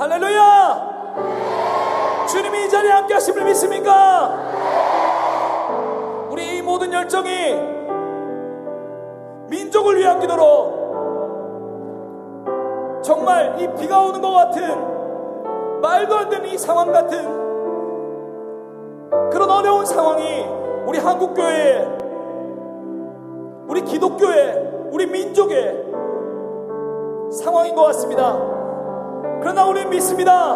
할렐루야! 주님이 이 자리에 함께 하심을 믿습니까? 우리 이 모든 열정이 민족을 위한 기도로 정말 이 비가 오는 것 같은 말도 안 되는 이 상황 같은 그런 어려운 상황이 우리 한국교회 우리 기독교회 우리 민족의 상황인 것 같습니다. 그러나 우리는 믿습니다.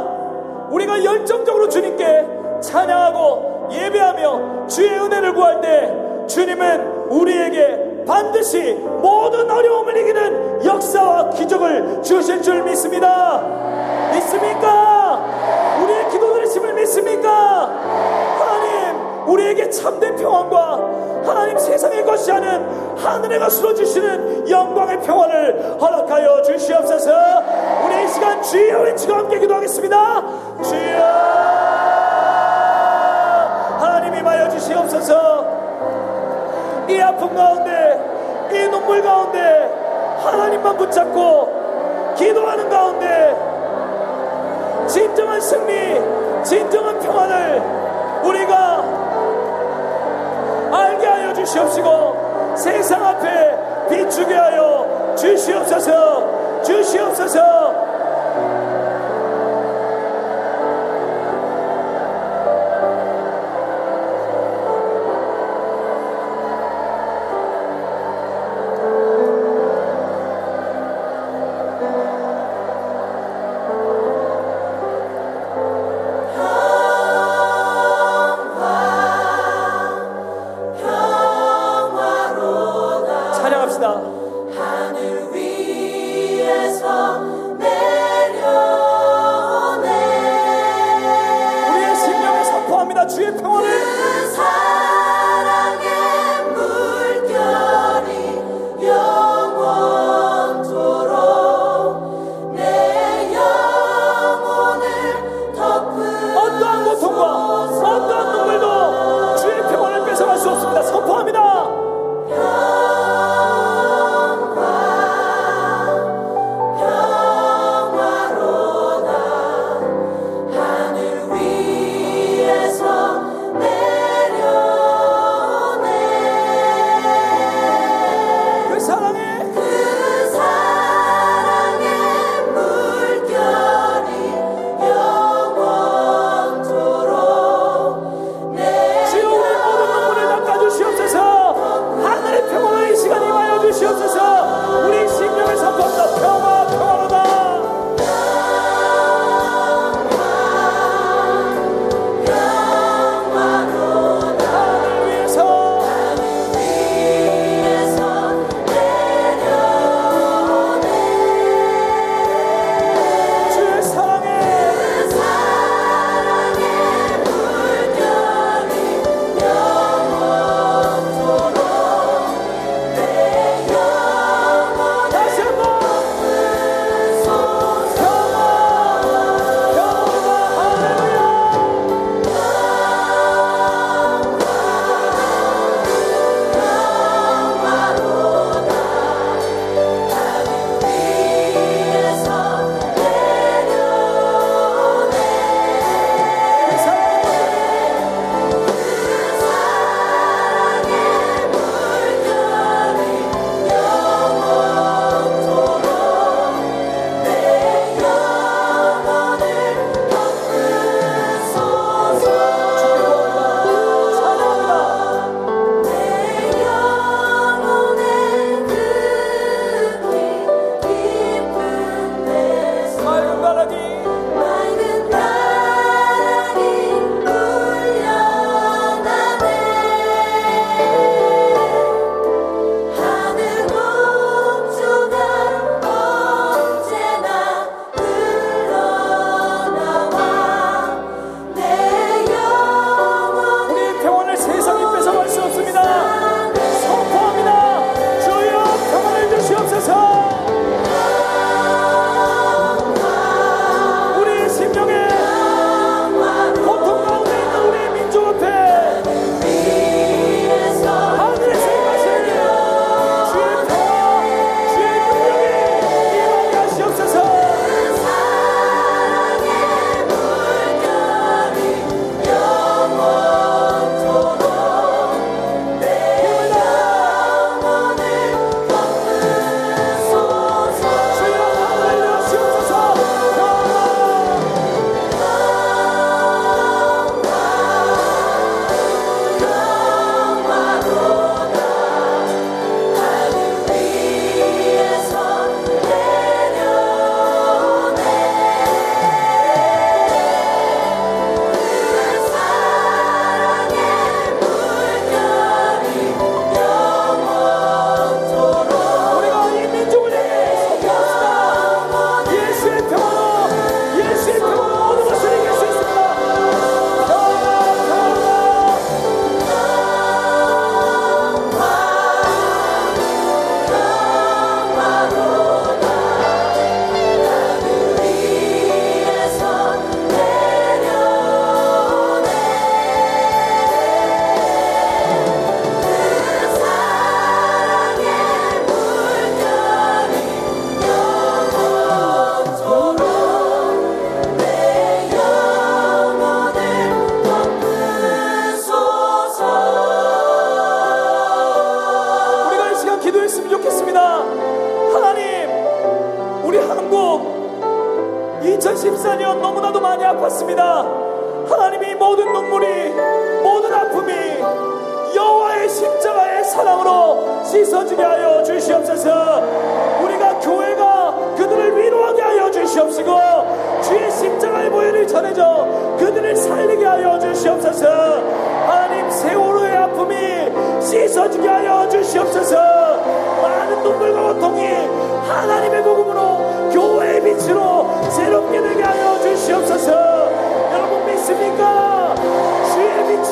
우리가 열정적으로 주님께 찬양하고 예배하며 주의 은혜를 구할 때 주님은 우리에게 반드시 모든 어려움을 이기는 역사와 기적을 주실 줄 믿습니다. 믿습니까? 우리의 기도 들으심을 믿습니까? 하나님, 우리에게 참된 평안과 하나님 세상의 것이 아닌 하늘의 것으로 주시는 영광의 평안을 허락하여 주시옵소서 우리 이 시간 주여 외치고 함께 기도하겠습니다. 주여! 하나님 임하여 주시옵소서. 이 아픔 가운데 이 눈물 가운데 하나님만 붙잡고 기도하는 가운데 진정한 승리 진정한 평안을 우리가 알게 하여 주시옵시고 세상 앞에 비추게 하여 주시옵소서 주시옵소서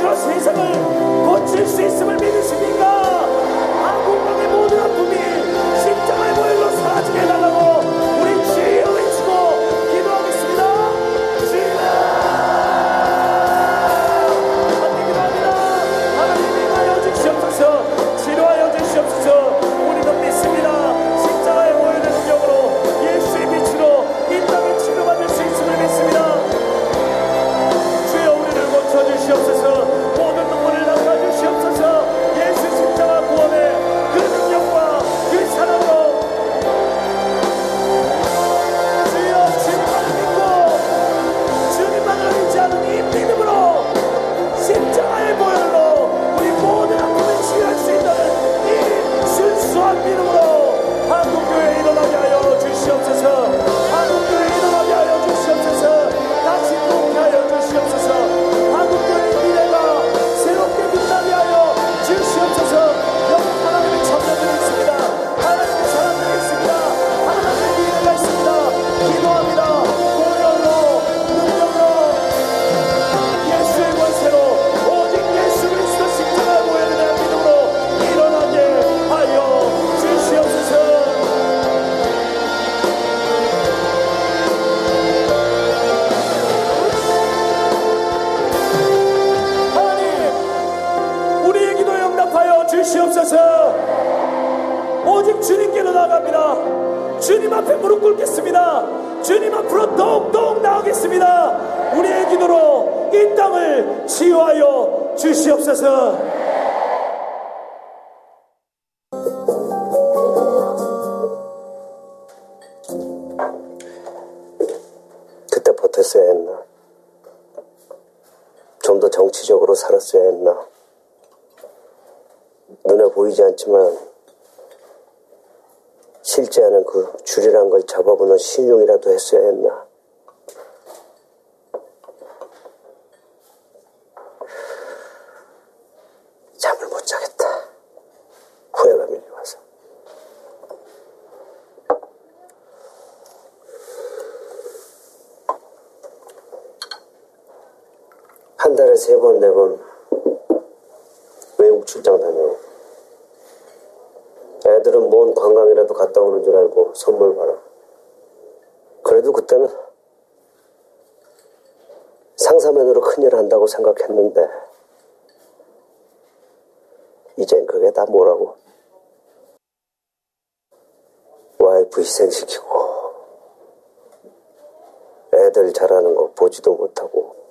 것으로 세상을 고칠 수 있음을 믿으십니까? 주시옵소서. 그때 버텼어야 했나? 좀 더 정치적으로 살았어야 했나? 눈에 보이지 않지만 실제하는 그 줄이란 걸 잡아보는 신용이라도 했어야 했나? 선물 받아. 그래도 그때는 상사면으로 큰일 한다고 생각했는데 이젠 그게 다 뭐라고 와이프 희생시키고 애들 자라는 거 보지도 못하고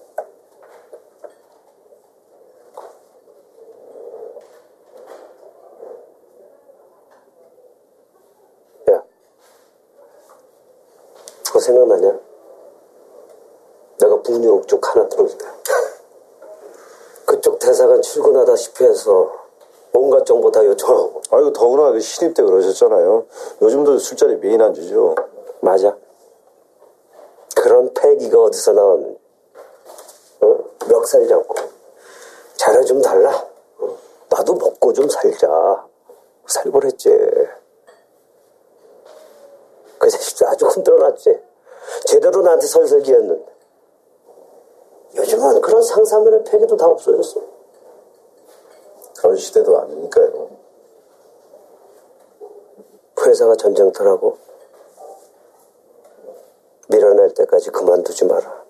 생각나냐? 내가 북유럽 쪽 하나 들어올 때 그쪽 대사관 출근하다시피 해서 온갖 정보 다 요청하고. 아이고 더구나 그 신입 때 그러셨잖아요. 요즘도 술자리 메인 안주죠? 맞아. 그런 패기가 어디서 나온 어? 멱살이라고. 자료 좀 달라. 어? 나도 먹고 좀 살자. 살벌했지. 그 자식도 아주 흔들어놨지. 제대로 나한테 설설기였는데 요즘은 그런 상사면의 폐기도 다 없어졌어. 그런 시대도 아니니까요. 회사가 전쟁터라고 밀어낼 때까지 그만두지 마라.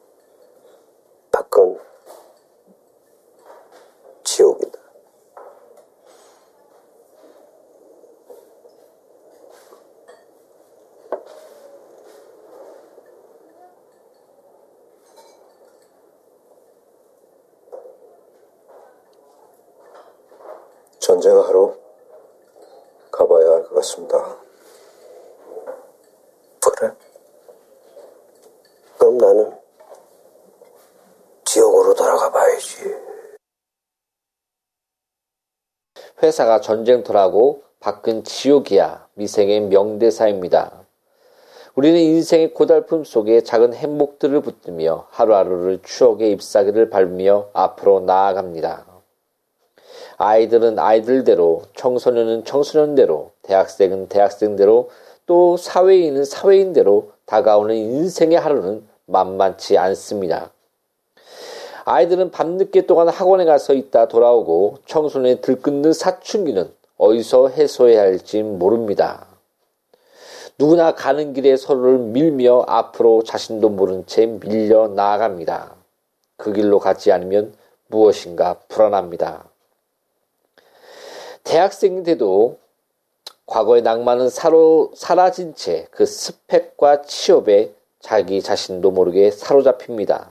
하러 가봐야 할 것 같습니다. 그래? 그럼 나는 지옥으로 돌아가 봐야지. 회사가 전쟁터라고 밖은 지옥이야. 미생의 명대사입니다. 우리는 인생의 고달픔 속에 작은 행복들을 붙들며 하루하루를 추억의 잎사귀를 밟으며 앞으로 나아갑니다. 아이들은 아이들대로, 청소년은 청소년대로, 대학생은 대학생대로, 또 사회인은 사회인대로 다가오는 인생의 하루는 만만치 않습니다. 아이들은 밤늦게 동안 학원에 가서 있다 돌아오고 청소년의 들끓는 사춘기는 어디서 해소해야 할지 모릅니다. 누구나 가는 길에 서로를 밀며 앞으로 자신도 모른 채 밀려 나아갑니다. 그 길로 가지 않으면 무엇인가 불안합니다. 대학생 때도 과거의 낭만은 사로, 사라진 채 그 스펙과 취업에 자기 자신도 모르게 사로잡힙니다.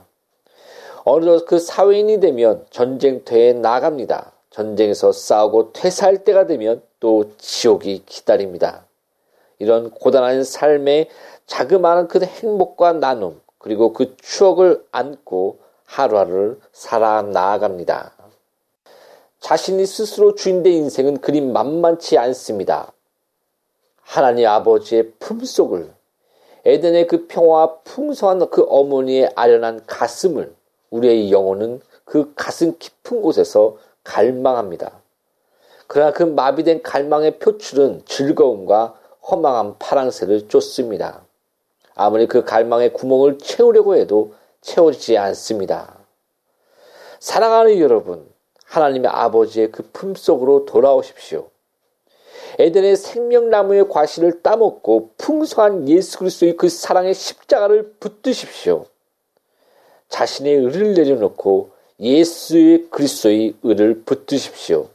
어느덧 그 사회인이 되면 전쟁터에 나갑니다. 전쟁에서 싸우고 퇴사할 때가 되면 또 지옥이 기다립니다. 이런 고단한 삶의 자그마한 그 행복과 나눔, 그리고 그 추억을 안고 하루하루를 살아 나아갑니다. 자신이 스스로 주인된 인생은 그리 만만치 않습니다. 하나님 아버지의 품속을 에덴의 그 평화와 풍성한 그 어머니의 아련한 가슴을 우리의 영혼은 그 가슴 깊은 곳에서 갈망합니다. 그러나 그 마비된 갈망의 표출은 즐거움과 허망한 파랑새를 쫓습니다. 아무리 그 갈망의 구멍을 채우려고 해도 채워지지 않습니다. 사랑하는 여러분, 하나님의 아버지의 그 품속으로 돌아오십시오. 에덴의 생명나무의 과실을 따먹고 풍성한 예수 그리스도의 그 사랑의 십자가를 붙드십시오. 자신의 의를 내려놓고 예수의 그리스도의 의를 붙드십시오.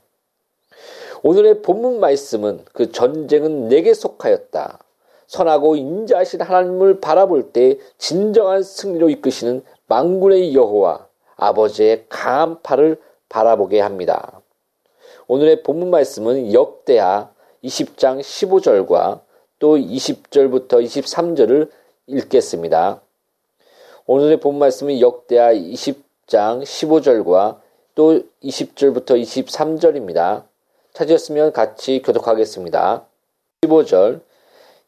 오늘의 본문 말씀은 그 전쟁은 내게 속하였다. 선하고 인자하신 하나님을 바라볼 때 진정한 승리로 이끄시는 망군의 여호와 아버지의 강한 팔을 바라보게 합니다. 오늘의 본문 말씀은 역대하 20장 15절과 또 20절부터 23절을 읽겠습니다. 오늘의 본 말씀은 역대하 20장 15절과 또 20절부터 23절입니다. 찾으셨으면 같이 교독하겠습니다. 15절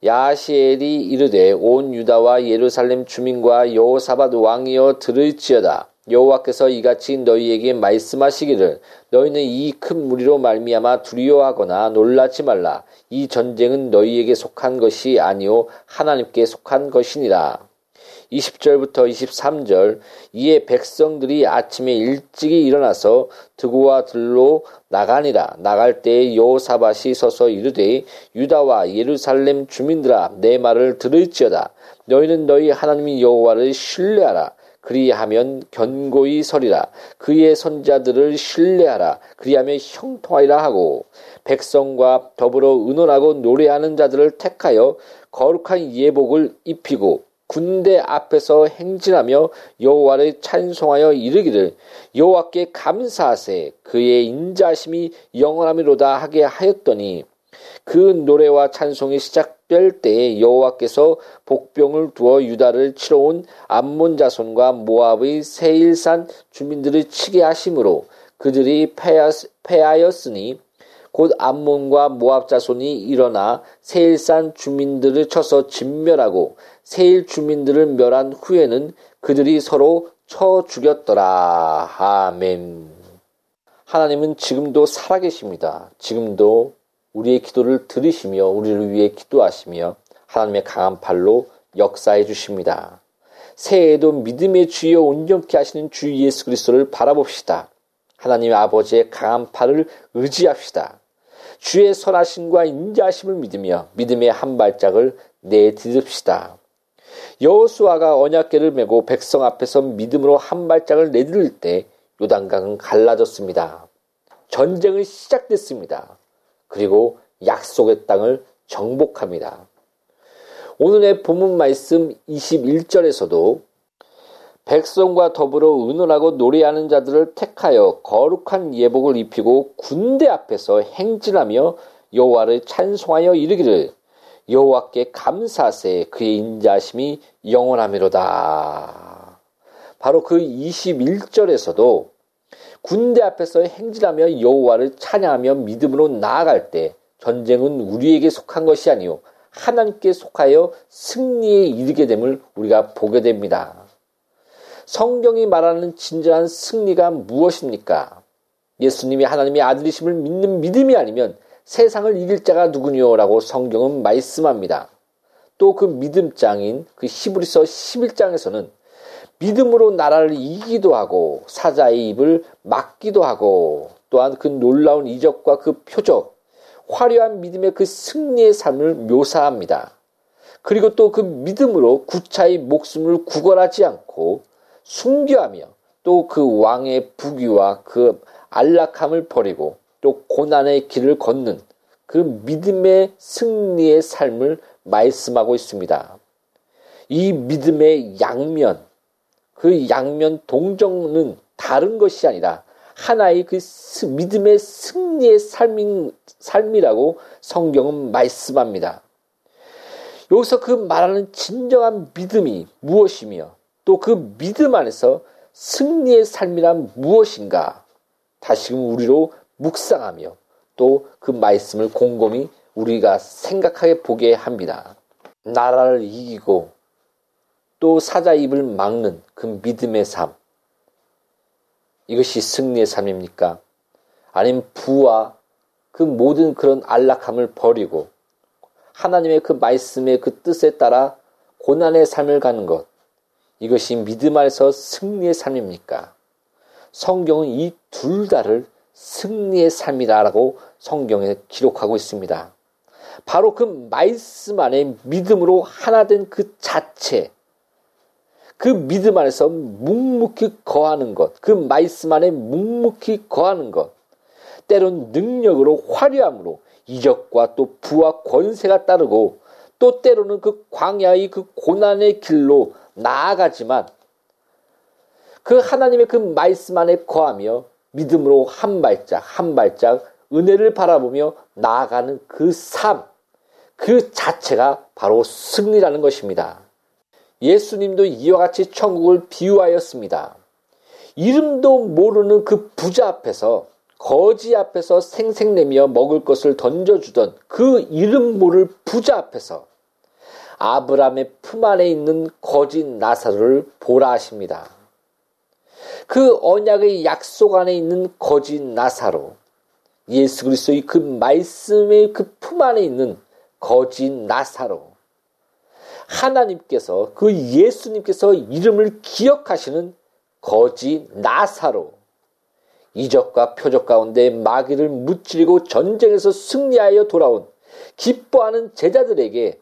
야시엘이 이르되 온 유다와 예루살렘 주민과 여호사밧 왕이여 들을지어다 여호와께서 이같이 너희에게 말씀하시기를 너희는 이 큰 무리로 말미암아 두려워하거나 놀라지 말라. 이 전쟁은 너희에게 속한 것이 아니요 하나님께 속한 것이니라. 20절부터 23절 이에 백성들이 아침에 일찍이 일어나서 드고와 들로 나가니라. 나갈 때에 여호사밧이 서서 이르되 유다와 예루살렘 주민들아 내 말을 들을지어다. 너희는 너희 하나님 여호와를 신뢰하라 그리하면 견고히 서리라. 그의 선자들을 신뢰하라. 그리하면 형통하리라 하고 백성과 더불어 의논하고 노래하는 자들을 택하여 거룩한 예복을 입히고 군대 앞에서 행진하며 여호와를 찬송하여 이르기를 여호와께 감사하세. 그의 인자심이 영원함이로다 하게 하였더니 그 노래와 찬송이 시작될 때에 여호와께서 복병을 두어 유다를 치러 온 암몬 자손과 모압의 세일산 주민들을 치게 하심으로 그들이 패하였으니 곧 암몬과 모압 자손이 일어나 세일산 주민들을 쳐서 진멸하고 세일 주민들을 멸한 후에는 그들이 서로 쳐 죽였더라. 아멘. 하나님은 지금도 살아계십니다. 지금도 우리의 기도를 들으시며 우리를 위해 기도하시며 하나님의 강한 팔로 역사해 주십니다. 새해에도 믿음의 주여 온전케 하시는 주 예수 그리스도를 바라봅시다. 하나님의 아버지의 강한 팔을 의지합시다. 주의 선하심과 인자하심을 믿으며 믿음의 한 발짝을 내딛읍시다. 여호수아가 언약궤를 메고 백성 앞에서 믿음으로 한 발짝을 내디딜 때 요단강은 갈라졌습니다. 전쟁은 시작됐습니다. 그리고 약속의 땅을 정복합니다. 오늘의 본문 말씀 21절에서도 백성과 더불어 의논하고 노래하는 자들을 택하여 거룩한 예복을 입히고 군대 앞에서 행진하며 여호와를 찬송하여 이르기를 여호와께 감사세 그의 인자심이 영원하미로다. 바로 그 21절에서도 군대 앞에서 행진하며 여호와를 찬양하며 믿음으로 나아갈 때 전쟁은 우리에게 속한 것이 아니요 하나님께 속하여 승리에 이르게 됨을 우리가 보게 됩니다. 성경이 말하는 진정한 승리가 무엇입니까? 예수님이 하나님의 아들이심을 믿는 믿음이 아니면 세상을 이길 자가 누구니요라고 성경은 말씀합니다. 또 그 믿음장인 그 히브리서 11장에서는 믿음으로 나라를 이기도 하고 사자의 입을 막기도 하고 또한 그 놀라운 이적과 그 표적, 화려한 믿음의 그 승리의 삶을 묘사합니다. 그리고 또 그 믿음으로 구차히 목숨을 구걸하지 않고 순교하며 또 그 왕의 부귀와 그 안락함을 버리고 또 고난의 길을 걷는 그 믿음의 승리의 삶을 말씀하고 있습니다. 이 믿음의 양면, 그 양면 동정은 다른 것이 아니라 하나의 그 믿음의 승리의 삶인, 삶이라고 성경은 말씀합니다. 여기서 그 말하는 진정한 믿음이 무엇이며 또 그 믿음 안에서 승리의 삶이란 무엇인가 다시금 우리로 묵상하며 또 그 말씀을 곰곰이 우리가 생각하게 보게 합니다. 나라를 이기고 또 사자 입을 막는 그 믿음의 삶. 이것이 승리의 삶입니까? 아니면 부와 그 모든 그런 안락함을 버리고 하나님의 그 말씀의 그 뜻에 따라 고난의 삶을 가는 것. 이것이 믿음 안에서 승리의 삶입니까? 성경은 이 둘 다를 승리의 삶이다라고 성경에 기록하고 있습니다. 바로 그 말씀 안에 믿음으로 하나 된 그 자체, 그 믿음 안에서 묵묵히 거하는 것, 그 말씀 안에 묵묵히 거하는 것, 때론 능력으로 화려함으로 이적과 또 부와 권세가 따르고 또 때로는 그 광야의 그 고난의 길로 나아가지만 그 하나님의 그 말씀 안에 거하며 믿음으로 한 발짝 한 발짝 은혜를 바라보며 나아가는 그 삶, 그 자체가 바로 승리라는 것입니다. 예수님도 이와 같이 천국을 비유하였습니다. 이름도 모르는 그 부자 앞에서 거지 앞에서 생색내며 먹을 것을 던져주던 그 이름 모를 부자 앞에서 아브라함의 품 안에 있는 거지 나사로를 보라 하십니다. 그 언약의 약속 안에 있는 거지 나사로 예수 그리스도의 그 말씀의 그 품 안에 있는 거지 나사로 하나님께서 그 예수님께서 이름을 기억하시는 거지 나사로 이적과 표적 가운데 마귀를 무찌르고 전쟁에서 승리하여 돌아온 기뻐하는 제자들에게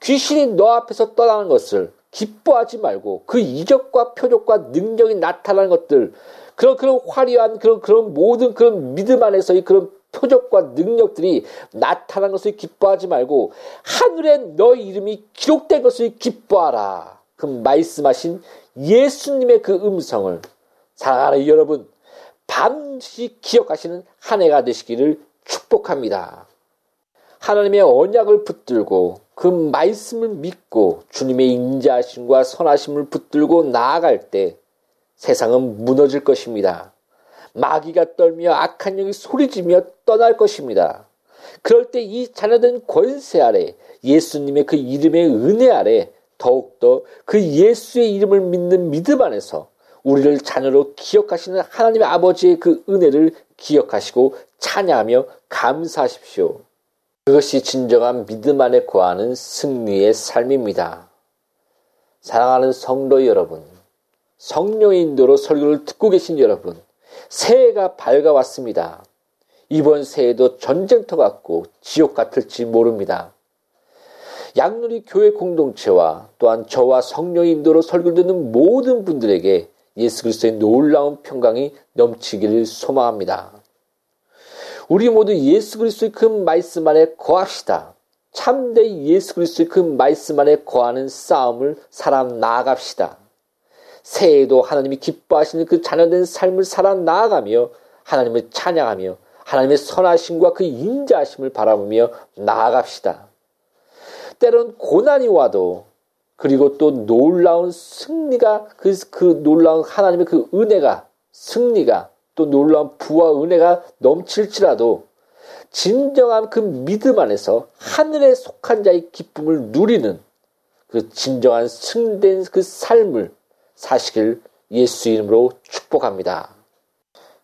귀신이 너 앞에서 떠나는 것을 기뻐하지 말고 그 이적과 표적과 능력이 나타나는 것들 그런 그런 화려한 그런 그런 모든 그런 믿음 안에서의 그런 표적과 능력들이 나타난 것을 기뻐하지 말고 하늘에 너의 이름이 기록된 것을 기뻐하라. 그 말씀하신 예수님의 그 음성을 사랑하는 여러분 반드시 기억하시는 한 해가 되시기를 축복합니다. 하나님의 언약을 붙들고 그 말씀을 믿고 주님의 인자하심과 선하심을 붙들고 나아갈 때 세상은 무너질 것입니다. 마귀가 떨며 악한 영이 소리지며 떠날 것입니다. 그럴 때 이 자녀된 권세 아래 예수님의 그 이름의 은혜 아래 더욱더 그 예수의 이름을 믿는 믿음 안에서 우리를 자녀로 기억하시는 하나님의 아버지의 그 은혜를 기억하시고 찬양하며 감사하십시오. 그것이 진정한 믿음 안에 거하는 승리의 삶입니다. 사랑하는 성도 여러분, 성령의 인도로 설교를 듣고 계신 여러분, 새해가 밝아왔습니다. 이번 새해도 전쟁터 같고 지옥 같을지 모릅니다. 양누리 교회 공동체와 또한 저와 성령의 인도로 설교를 듣는 모든 분들에게 예수 그리스도의 놀라운 평강이 넘치기를 소망합니다. 우리 모두 예수 그리스도의 그 말씀 안에 거합시다. 참된 예수 그리스도의 그 말씀 안에 거하는 싸움을 살아 나아갑시다. 새해에도 하나님이 기뻐하시는 그 자녀된 삶을 살아 나아가며 하나님을 찬양하며 하나님의 선하심과 그 인자하심을 바라보며 나아갑시다. 때론 고난이 와도 그리고 또 놀라운 승리가 그, 그 놀라운 하나님의 그 은혜가 승리가 또 놀라운 부와 은혜가 넘칠지라도 진정한 그 믿음 안에서 하늘에 속한 자의 기쁨을 누리는 그 진정한 승된 그 삶을 사시길 예수 이름으로 축복합니다.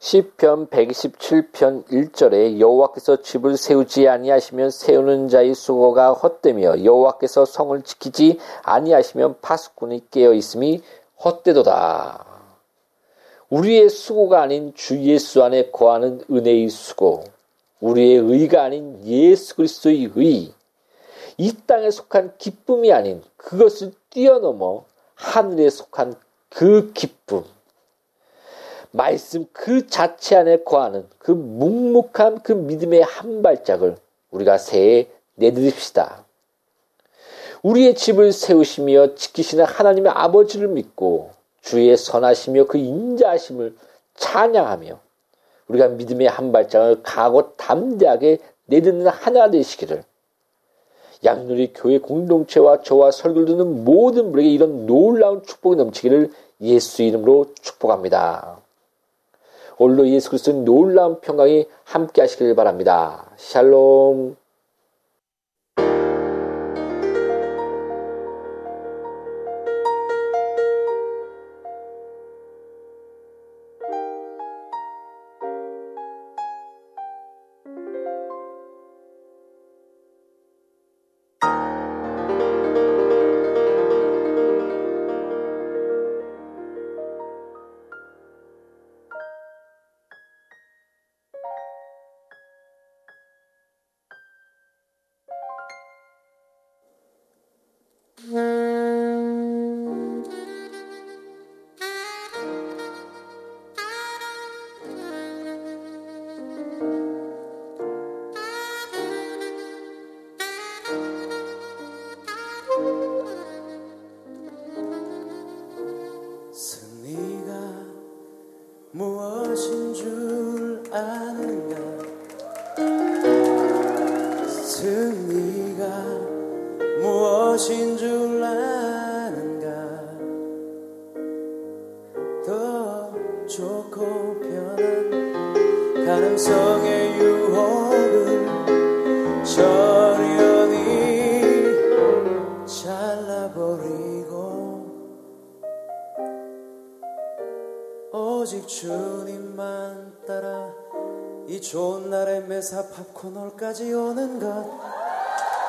시편 127편 1절에 여호와께서 집을 세우지 아니하시면 세우는 자의 수고가 헛되며 여호와께서 성을 지키지 아니하시면 파수꾼이 깨어 있음이 헛되도다. 우리의 수고가 아닌 주 예수 안에 거하는 은혜의 수고, 우리의 의가 아닌 예수 그리스도의 의, 이 땅에 속한 기쁨이 아닌 그것을 뛰어넘어 하늘에 속한 그 기쁨, 말씀 그 자체 안에 거하는 그 묵묵한 그 믿음의 한 발짝을 우리가 새해 내드립시다. 우리의 집을 세우시며 지키시는 하나님의 아버지를 믿고 주의 선하시며 그 인자하심을 찬양하며 우리가 믿음의 한 발짝을 가고 담대하게 내딛는 하나 되시기를 양누리 교회 공동체와 저와 설교를 듣는 모든 분에게 이런 놀라운 축복이 넘치기를 예수 이름으로 축복합니다. 오늘도 예수 그리스도의 놀라운 평강이 함께 하시길 바랍니다. 샬롬. to me.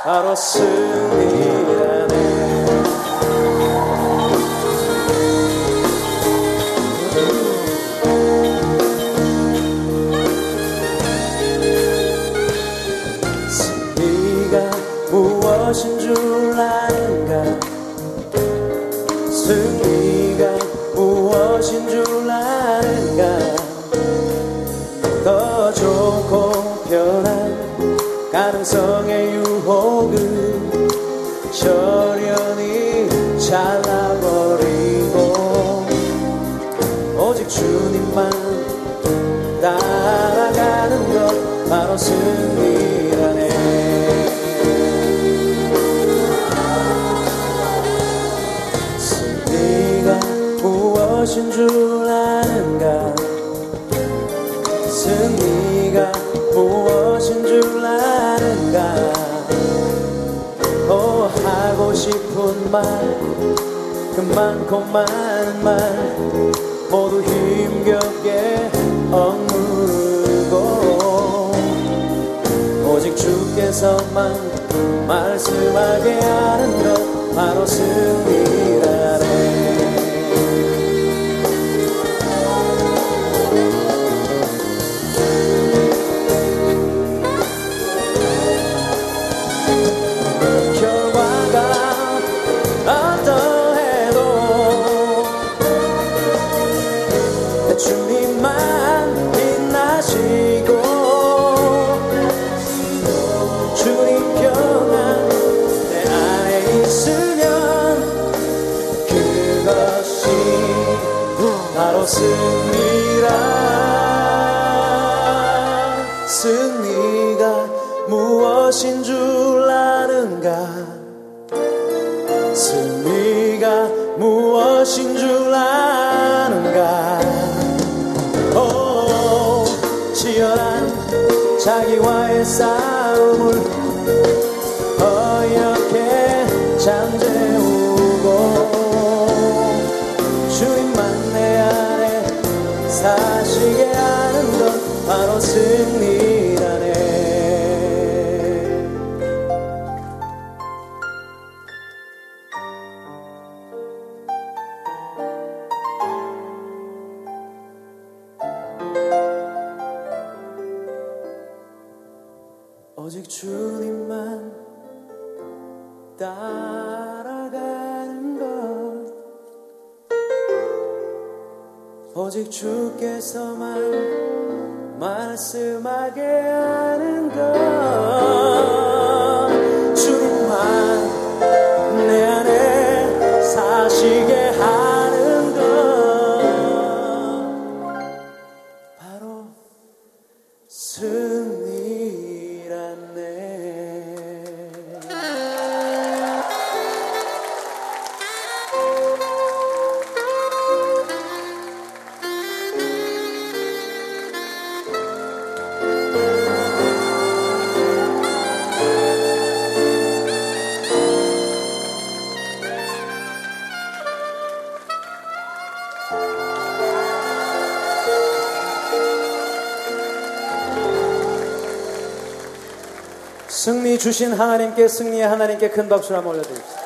바로 승리라네 승리가 무엇인 줄 아는가 승리가 무엇인 줄 아는가 말그 많고 많은 말 모두 힘겹게 억누르고 오직 주께서만 말씀하게 하는 것 바로 승리라네 자기와의 싸움을 어렵게 잠재우고 주님만 내 안에 사시게 하는 것 바로 승 주신 하나님께 승리의 하나님께 큰 박수를 한번 올려드립시다.